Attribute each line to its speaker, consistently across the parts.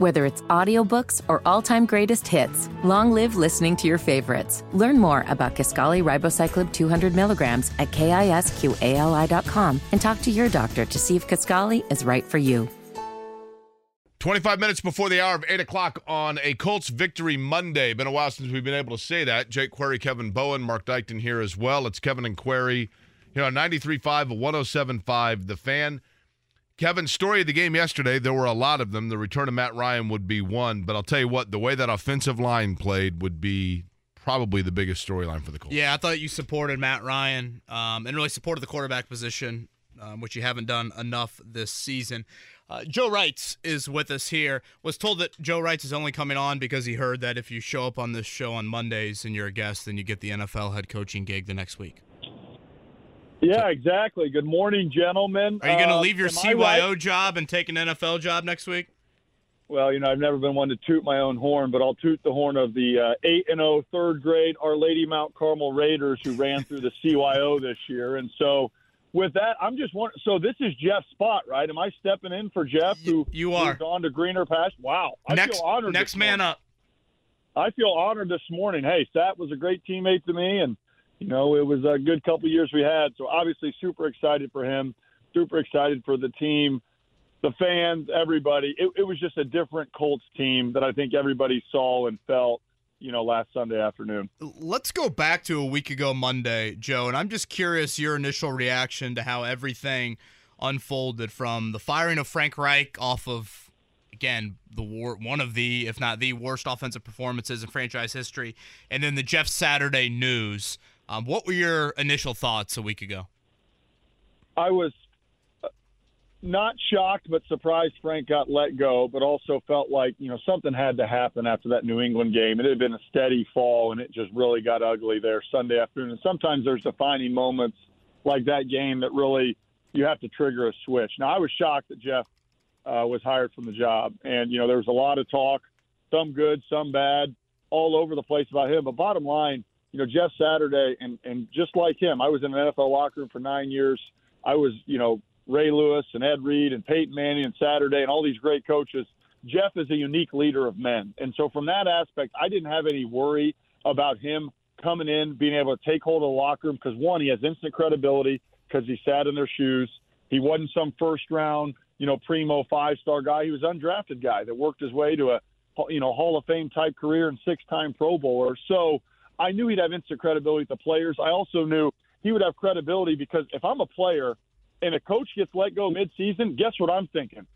Speaker 1: Whether it's audiobooks or all-time greatest hits, long live listening to your favorites. Learn more about Kisqali Ribociclib 200 milligrams at kisqali.com and talk to your doctor to see if Kisqali is right for you.
Speaker 2: 25 minutes before the hour of 8 o'clock on a Colts victory Monday. Been a while since we've been able to say that. Jake Query, Kevin Bowen, Mark Dykton here as well. It's Kevin and Query here on 93.5, 107.5, The Fan. Kevin, story of the game yesterday, there were a lot of them. The return of Matt Ryan would be one, but I'll tell you what, the way that offensive line played would be probably the biggest storyline for the Colts.
Speaker 3: Yeah, I thought you supported Matt Ryan um, and really supported the quarterback position, um, which you haven't done enough this season. Uh, Joe Reitz is with us here. Was told that Joe Reitz is only coming on because he heard that if you show up on this show on Mondays and you're a guest, then you get the NFL head coaching gig the next week.
Speaker 4: Yeah, exactly. Good morning, gentlemen.
Speaker 3: Are you going to
Speaker 4: Uh,
Speaker 3: leave your CYO
Speaker 4: right?
Speaker 3: job and take an NFL job next week?
Speaker 4: Well, you know, I've never been one to toot my own horn, but I'll toot the horn of the uh, eight and third grade Our Lady Mount Carmel Raiders who ran through the CYO this year. And so, with that, I'm just wondering. So this is Jeff's spot, right? Am I stepping in for Jeff? Who
Speaker 3: you are.
Speaker 4: on to greener past? Wow, I
Speaker 3: next
Speaker 4: feel honored.
Speaker 3: next man
Speaker 4: morning.
Speaker 3: up.
Speaker 4: I feel honored this morning. Hey, Sat was a great teammate to me, and you know it was a good couple years we had. So obviously, super excited for him. Super excited for the team, the fans, everybody. It, it was just a different Colts team that I think everybody saw and felt. You know, last Sunday afternoon.
Speaker 3: Let's go back to a week ago Monday, Joe, and I'm just curious your initial reaction to how everything unfolded from the firing of Frank Reich off of again the war one of the if not the worst offensive performances in franchise history, and then the Jeff Saturday news. Um, what were your initial thoughts a week ago?
Speaker 4: I was uh, not shocked, but surprised Frank got let go, but also felt like, you know, something had to happen after that New England game. It had been a steady fall, and it just really got ugly there Sunday afternoon. And sometimes there's defining moments like that game that really you have to trigger a switch. Now, I was shocked that Jeff uh, was hired from the job. And, you know, there was a lot of talk, some good, some bad, all over the place about him. But bottom line, you know, Jeff Saturday, and, and just like him, I was in an NFL locker room for nine years. I was, you know, Ray Lewis and Ed Reed and Peyton Manning and Saturday and all these great coaches. Jeff is a unique leader of men. And so from that aspect, I didn't have any worry about him coming in, being able to take hold of the locker room because one, he has instant credibility because he sat in their shoes. He wasn't some first round, you know, primo five star guy. He was undrafted guy that worked his way to a, you know, Hall of Fame type career and six time Pro Bowler. So I knew he'd have instant credibility with the players. I also knew he would have credibility because if I'm a player and a coach gets let go midseason, guess what I'm thinking?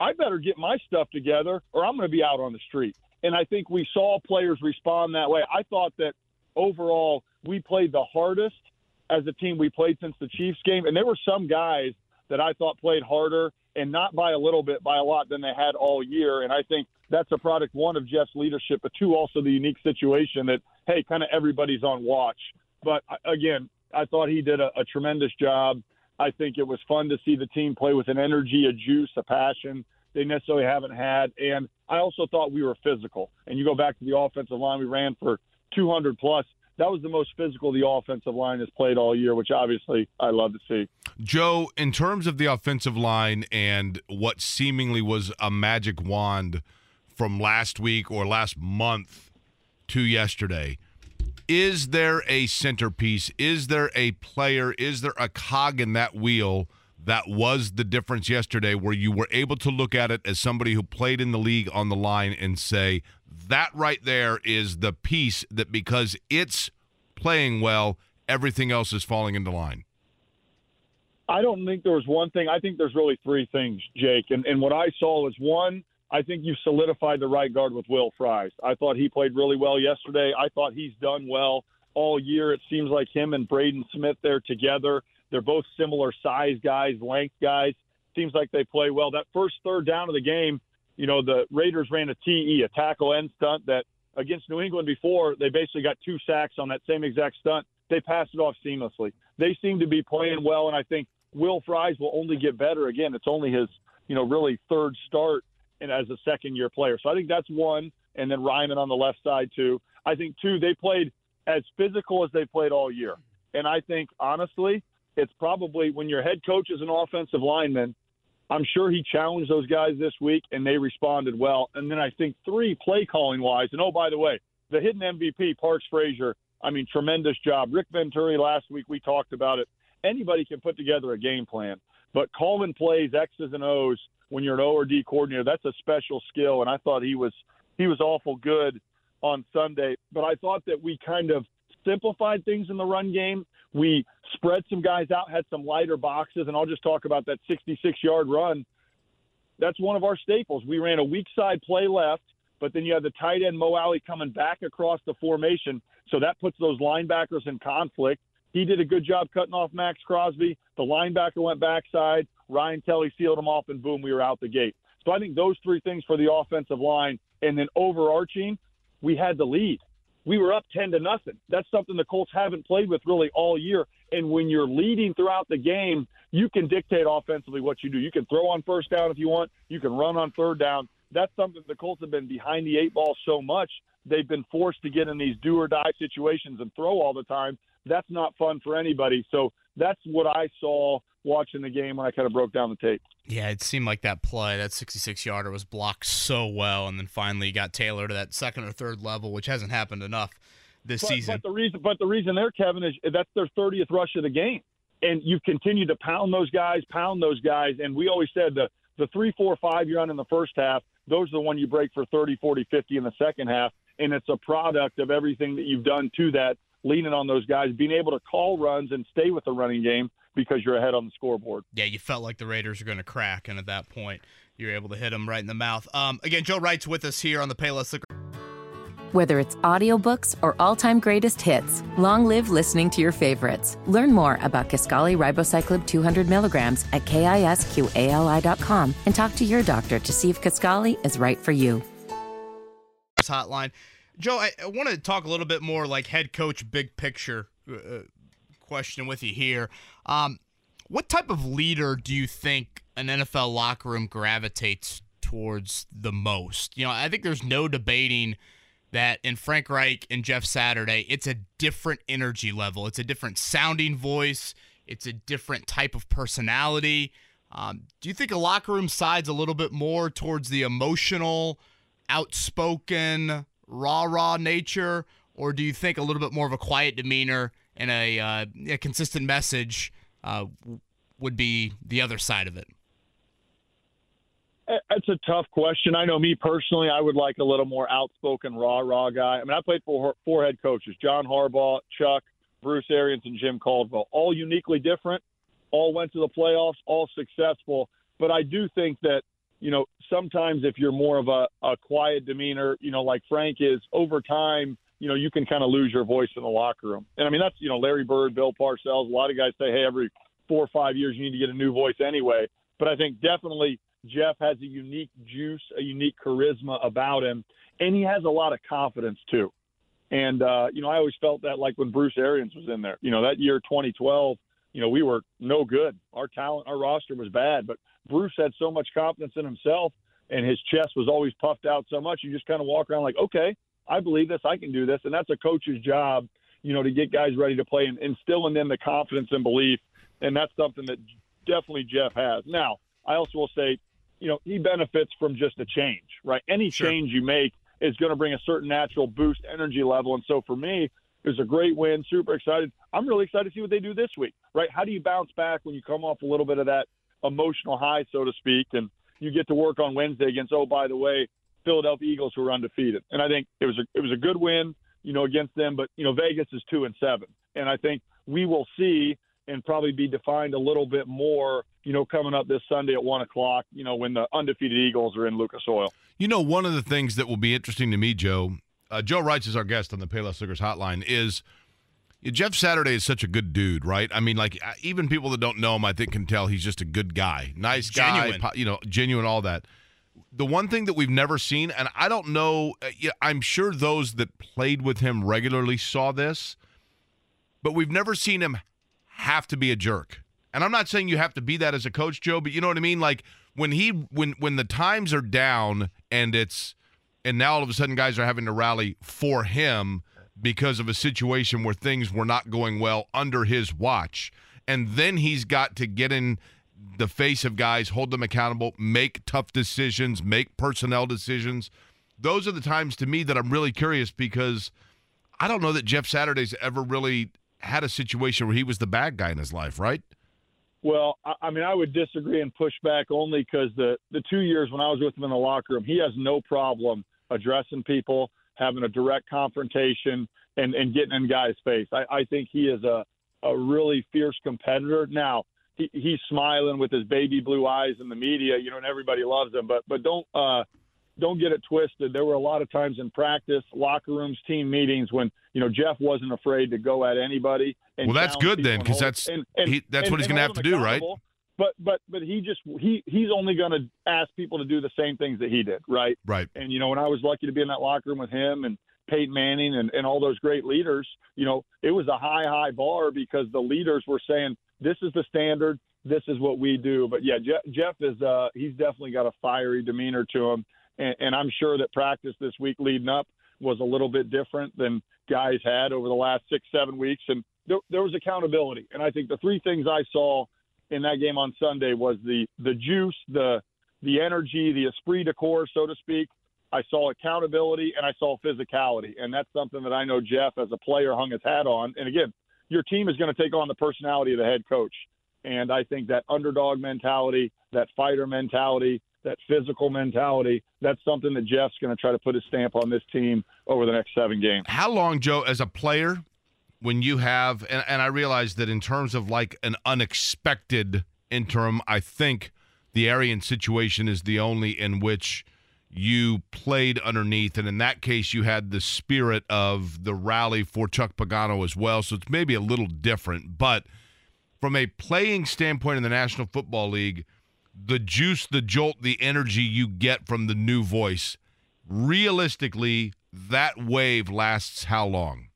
Speaker 4: I better get my stuff together or I'm going to be out on the street. And I think we saw players respond that way. I thought that overall we played the hardest as a team we played since the Chiefs game. And there were some guys that I thought played harder and not by a little bit, by a lot than they had all year. And I think that's a product, one, of Jeff's leadership, but two, also the unique situation that, hey, kind of everybody's on watch. But uh, again, I thought he did a, a tremendous job. I think it was fun to see the team play with an energy, a juice, a passion they necessarily haven't had. And I also thought we were physical. And you go back to the offensive line, we ran for 200 plus. That was the most physical the offensive line has played all year, which obviously I love to see.
Speaker 2: Joe, in terms of the offensive line and what seemingly was a magic wand from last week or last month to yesterday, is there a centerpiece? Is there a player? Is there a cog in that wheel that was the difference yesterday where you were able to look at it as somebody who played in the league on the line and say, that right there is the piece that because it's playing well, everything else is falling into line?
Speaker 4: I don't think there was one thing. I think there's really three things, Jake. And, and what I saw was one, I think you've solidified the right guard with Will Fries. I thought he played really well yesterday. I thought he's done well all year. It seems like him and Braden Smith there together. They're both similar size guys, length guys. Seems like they play well. That first third down of the game, you know, the Raiders ran a TE, a tackle end stunt that against New England before, they basically got two sacks on that same exact stunt. They passed it off seamlessly. They seem to be playing well, and I think Will Fries will only get better. Again, it's only his, you know, really third start and as a second year player. So I think that's one. And then Raimann on the left side too. I think two, they played as physical as they played all year. And I think honestly, it's probably when your head coach is an offensive lineman, I'm sure he challenged those guys this week, and they responded well. And then I think three, play calling wise. And oh, by the way, the hidden MVP, Parks Frazier. I mean, tremendous job. Rick Venturi last week we talked about it. Anybody can put together a game plan, but Coleman plays X's and O's when you're an O or D coordinator, that's a special skill. And I thought he was he was awful good on Sunday. But I thought that we kind of simplified things in the run game. We spread some guys out, had some lighter boxes, and I'll just talk about that 66 yard run. That's one of our staples. We ran a weak side play left, but then you have the tight end Mo Alley coming back across the formation. So that puts those linebackers in conflict. He did a good job cutting off Maxx Crosby. The linebacker went backside. Ryan Kelly sealed him off, and boom, we were out the gate. So I think those three things for the offensive line, and then overarching, we had the lead we were up 10 to nothing. That's something the Colts haven't played with really all year. And when you're leading throughout the game, you can dictate offensively what you do. You can throw on first down if you want, you can run on third down. That's something the Colts have been behind the eight ball so much. They've been forced to get in these do or die situations and throw all the time. That's not fun for anybody. So that's what I saw watching the game when I kind of broke down the tape.
Speaker 3: Yeah, it seemed like that play, that 66 yarder, was blocked so well, and then finally got Taylor to that second or third level, which hasn't happened enough this
Speaker 4: but,
Speaker 3: season.
Speaker 4: But the reason, but the reason there, Kevin, is that's their 30th rush of the game, and you've continued to pound those guys, pound those guys, and we always said the the three, four, five you run in the first half, those are the one you break for 30, 40, 50 in the second half, and it's a product of everything that you've done to that, leaning on those guys, being able to call runs and stay with the running game because you're ahead on the scoreboard.
Speaker 3: Yeah, you felt like the Raiders were going to crack, and at that point, you're able to hit them right in the mouth. Um, again, Joe Reitz with us here on the Payless Liquor.
Speaker 1: Whether it's audiobooks or all-time greatest hits, long live listening to your favorites. Learn more about Kisqali Ribociclib 200 milligrams at kisqali.com and talk to your doctor to see if Kisqali is right for you.
Speaker 3: Hotline. Joe, I, I want to talk a little bit more like head coach, big picture uh, question with you here. Um, what type of leader do you think an NFL locker room gravitates towards the most? You know, I think there's no debating that in Frank Reich and Jeff Saturday, it's a different energy level. It's a different sounding voice. It's a different type of personality. Um, do you think a locker room sides a little bit more towards the emotional, outspoken, rah rah nature, or do you think a little bit more of a quiet demeanor and a, uh, a consistent message uh, would be the other side of it?
Speaker 4: It's a tough question. I know me personally, I would like a little more outspoken, rah rah guy. I mean, I played for four head coaches: John Harbaugh, Chuck, Bruce Arians, and Jim Caldwell. All uniquely different. All went to the playoffs. All successful. But I do think that you know sometimes if you're more of a, a quiet demeanor, you know, like Frank is, over time you know, you can kind of lose your voice in the locker room. And I mean, that's, you know, Larry Bird, Bill Parcells. A lot of guys say, hey, every four or five years, you need to get a new voice anyway. But I think definitely Jeff has a unique juice, a unique charisma about him. And he has a lot of confidence, too. And, uh, you know, I always felt that like when Bruce Arians was in there, you know, that year 2012, you know, we were no good. Our talent, our roster was bad, but Bruce had so much confidence in himself and his chest was always puffed out so much. You just kind of walk around like, okay, I believe this, I can do this, and that's a coach's job, you know, to get guys ready to play and instill in them the confidence and belief, and that's something that definitely Jeff has. Now, I also will say, you know, he benefits from just a change, right? Any sure. change you make is going to bring a certain natural boost energy level, and so for me, it was a great win. Super excited. I'm really excited to see what they do this week, right? How do you bounce back when you come off a little bit of that emotional high, so to speak, and you get to work on Wednesday against, oh, by the way, Philadelphia Eagles who are undefeated. And I think it was a it was a good win, you know, against them. But you know, Vegas is two and seven, and I think we will see and probably be defined a little bit more, you know, coming up this Sunday at one o'clock. You know, when the undefeated Eagles are in Lucas Oil.
Speaker 2: You know, one of the things that will be interesting to me, Joe. Uh, Joe Reitz is our guest on the Payless Liquors Hotline. Is Jeff Saturday is such a good dude, right? I mean, like even people that don't know him, I think can tell he's just a good guy, nice
Speaker 3: genuine.
Speaker 2: guy, you know, genuine, all that the one thing that we've never seen, and I don't know, uh, I'm sure those that played with him regularly saw this, but we've never seen him have to be a jerk. And I'm not saying you have to be that as a coach, Joe, but you know what I mean? Like when he when when the times are down and it's and now all of a sudden guys are having to rally for him because of a situation where things were not going well under his watch. And then he's got to get in the face of guys, hold them accountable, make tough decisions, make personnel decisions. Those are the times to me that I'm really curious because I don't know that Jeff Saturday's ever really had a situation where he was the bad guy in his life, right?
Speaker 4: Well, I, mean, I would disagree and push back only because the the two years when I was with him in the locker room, he has no problem addressing people, having a direct confrontation, and and getting in guys' face. I, I think he is a a really fierce competitor. Now he, he's smiling with his baby blue eyes in the media, you know, and everybody loves him. But but don't uh, don't get it twisted. There were a lot of times in practice, locker rooms, team meetings when you know Jeff wasn't afraid to go at anybody.
Speaker 2: well, that's good then, because that's
Speaker 4: and, and,
Speaker 2: he, that's
Speaker 4: and,
Speaker 2: what he's going to have to do, right?
Speaker 4: But but but he just he he's only going to ask people to do the same things that he did, right?
Speaker 2: Right.
Speaker 4: And you know, when I was lucky to be in that locker room with him and Peyton Manning and, and all those great leaders, you know, it was a high high bar because the leaders were saying this is the standard, this is what we do. But yeah, Jeff, Jeff is uh he's definitely got a fiery demeanor to him and, and I'm sure that practice this week leading up was a little bit different than guys had over the last six, seven weeks. And there, there was accountability. And I think the three things I saw in that game on Sunday was the the juice, the the energy, the esprit de corps, so to speak. I saw accountability and I saw physicality, and that's something that I know Jeff, as a player, hung his hat on. And again, your team is going to take on the personality of the head coach, and I think that underdog mentality, that fighter mentality, that physical mentality. That's something that Jeff's going to try to put his stamp on this team over the next seven games.
Speaker 2: How long, Joe, as a player, when you have, and, and I realize that in terms of like an unexpected interim, I think the Arian situation is the only in which you played underneath. And in that case, you had the spirit of the rally for Chuck Pagano as well. So it's maybe a little different. But from a playing standpoint in the National Football League, the juice, the jolt, the energy you get from the new voice, realistically, that wave lasts how long?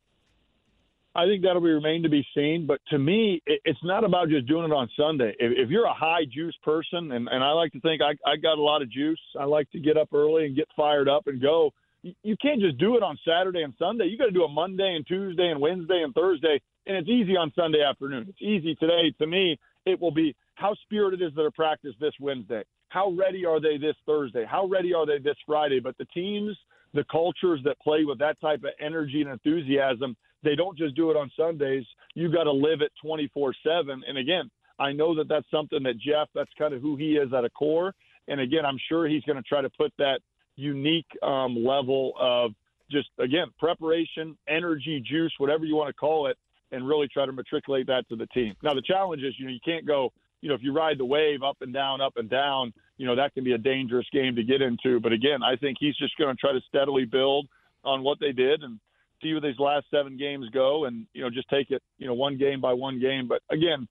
Speaker 4: I think that'll be remain to be seen. But to me, it's not about just doing it on Sunday. If, you're a high juice person, and, and I like to think I, I got a lot of juice, I like to get up early and get fired up and go. You can't just do it on Saturday and Sunday. You got to do it Monday and Tuesday and Wednesday and Thursday, and it's easy on Sunday afternoon. It's easy today. To me, it will be how spirited is their practice this Wednesday? How ready are they this Thursday? How ready are they this Friday? But the teams, the cultures that play with that type of energy and enthusiasm, they don't just do it on Sundays. You got to live it 24 7. And again, I know that that's something that Jeff, that's kind of who he is at a core. And again, I'm sure he's going to try to put that unique um, level of just, again, preparation, energy, juice, whatever you want to call it, and really try to matriculate that to the team. Now, the challenge is, you know, you can't go you know, if you ride the wave up and down, up and down, you know, that can be a dangerous game to get into. But again, I think he's just going to try to steadily build on what they did and see where these last seven games go and, you know, just take it, you know, one game by one game. But again,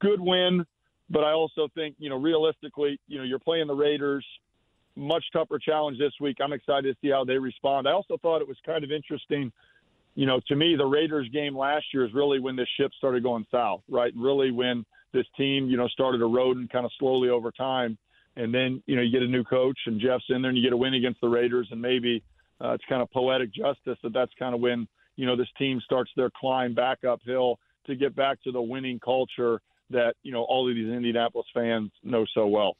Speaker 4: good win. But I also think, you know, realistically, you know, you're playing the Raiders, much tougher challenge this week. I'm excited to see how they respond. I also thought it was kind of interesting you know, to me, the Raiders game last year is really when this ship started going south, right? Really when this team, you know, started eroding kind of slowly over time. And then, you know, you get a new coach and Jeff's in there and you get a win against the Raiders. And maybe uh, it's kind of poetic justice that that's kind of when, you know, this team starts their climb back uphill to get back to the winning culture that, you know, all of these Indianapolis fans know so well.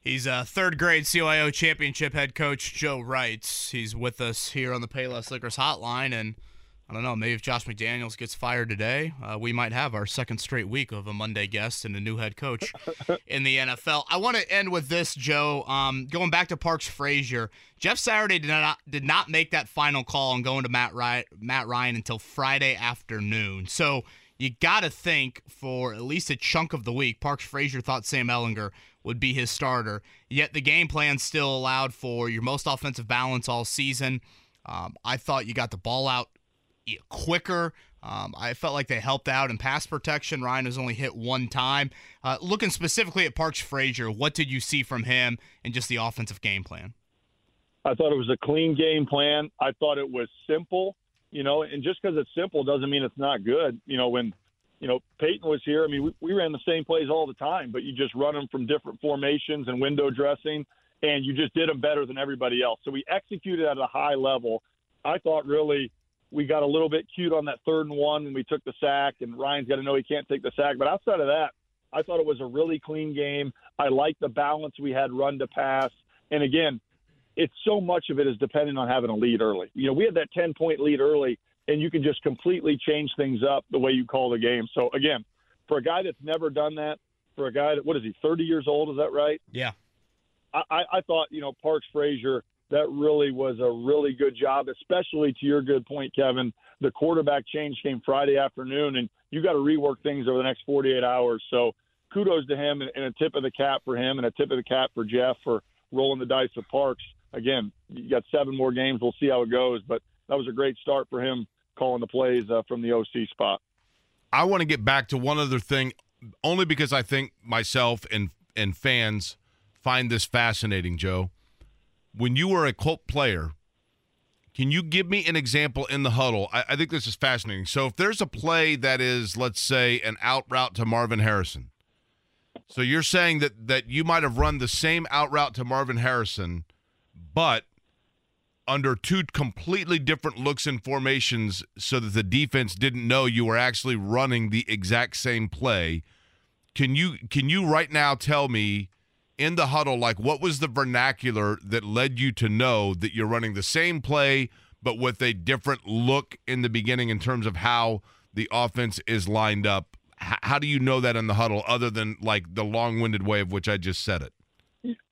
Speaker 3: He's a third grade CYO championship head coach, Joe Reitz. He's with us here on the Payless Liquors hotline. And I don't know. Maybe if Josh McDaniels gets fired today, uh, we might have our second straight week of a Monday guest and a new head coach in the NFL. I want to end with this, Joe. Um, going back to Parks Frazier, Jeff Saturday did not did not make that final call on going to Matt Ryan, Matt Ryan until Friday afternoon. So you got to think for at least a chunk of the week, Parks Frazier thought Sam Ehlinger would be his starter. Yet the game plan still allowed for your most offensive balance all season. Um, I thought you got the ball out quicker. Um, I felt like they helped out in pass protection. Ryan was only hit one time. Uh, looking specifically at Parks Frazier, what did you see from him and just the offensive game plan?
Speaker 4: I thought it was a clean game plan. I thought it was simple, you know, and just because it's simple doesn't mean it's not good. You know, when, you know, Peyton was here, I mean, we, we ran the same plays all the time, but you just run them from different formations and window dressing, and you just did them better than everybody else. So we executed at a high level. I thought really we got a little bit cute on that third and one when we took the sack, and Ryan's got to know he can't take the sack. But outside of that, I thought it was a really clean game. I like the balance we had run to pass. And again, it's so much of it is dependent on having a lead early. You know, we had that 10 point lead early, and you can just completely change things up the way you call the game. So, again, for a guy that's never done that, for a guy that, what is he, 30 years old? Is that right?
Speaker 3: Yeah.
Speaker 4: I, I thought, you know, Parks Frazier, that really was a really good job, especially to your good point, Kevin. The quarterback change came Friday afternoon, and you got to rework things over the next 48 hours. So kudos to him and, a tip of the cap for him and a tip of the cap for Jeff for rolling the dice with Parks. Again, you got seven more games. We'll see how it goes, but that was a great start for him calling the plays uh, from the OC spot.
Speaker 2: I want to get back to one other thing, only because I think myself and and fans find this fascinating, Joe. When you were a Colt player, can you give me an example in the huddle? I, I, think this is fascinating. So if there's a play that is, let's say, an out route to Marvin Harrison, so you're saying that that you might have run the same out route to Marvin Harrison, but under two completely different looks and formations so that the defense didn't know you were actually running the exact same play. Can you can you right now tell me in the huddle like what was the vernacular that led you to know that you're running the same play but with a different look in the beginning in terms of how the offense is lined up? H- how do you know that in the huddle other than like the long-winded way of which I just said it?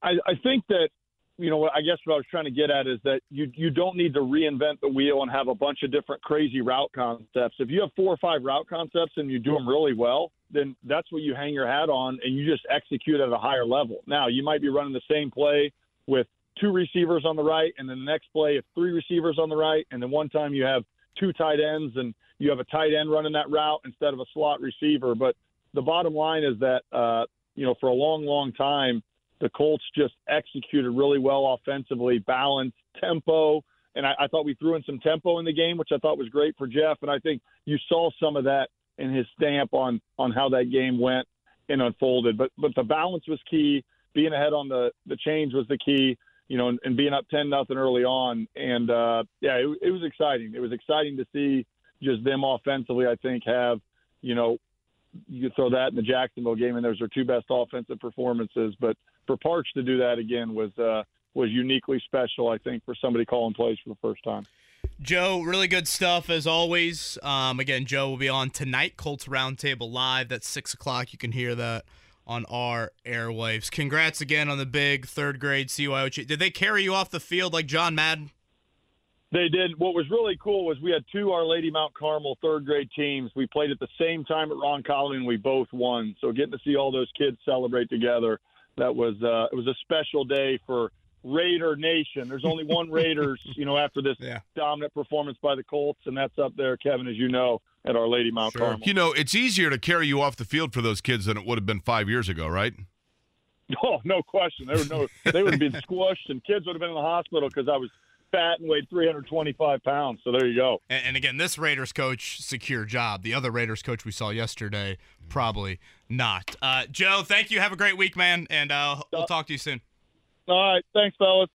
Speaker 4: I, I think that you know, what I guess what I was trying to get at is that you you don't need to reinvent the wheel and have a bunch of different crazy route concepts. If you have four or five route concepts and you do them really well, then that's what you hang your hat on and you just execute at a higher level. Now, you might be running the same play with two receivers on the right, and then the next play, it's three receivers on the right, and then one time you have two tight ends and you have a tight end running that route instead of a slot receiver. But the bottom line is that, uh, you know, for a long, long time, the Colts just executed really well offensively, balanced tempo. And I, I thought we threw in some tempo in the game, which I thought was great for Jeff. And I think you saw some of that in his stamp on on how that game went and unfolded. But but the balance was key. Being ahead on the the change was the key. You know, and, and being up ten nothing early on. And uh, yeah, it, it was exciting. It was exciting to see just them offensively. I think have you know you could throw that in the Jacksonville game, and those are two best offensive performances. But for Parks to do that again was uh, was uniquely special, I think, for somebody calling plays for the first time.
Speaker 3: Joe, really good stuff as always. Um, again, Joe will be on tonight, Colts Roundtable Live. That's six o'clock. You can hear that on our airwaves. Congrats again on the big third grade CYO. Did they carry you off the field like John Madden?
Speaker 4: They did. What was really cool was we had two Our Lady Mount Carmel third grade teams. We played at the same time at Roncalli, and we both won. So getting to see all those kids celebrate together, that was uh, it was a special day for Raider Nation. There's only one Raiders, you know, after this yeah. dominant performance by the Colts, and that's up there, Kevin, as you know, at Our Lady Mount sure. Carmel.
Speaker 2: You know, it's easier to carry you off the field for those kids than it would have been five years ago, right?
Speaker 4: Oh, no question. They would no, they would have been squished, and kids would have been in the hospital because I was fat and weighed 325 pounds. So there you go.
Speaker 3: And, and, again, this Raiders coach secure job. The other Raiders coach we saw yesterday probably not. Uh, Joe, thank you. Have a great week, man, and uh, we'll talk to you soon.
Speaker 4: All right, thanks, fellas.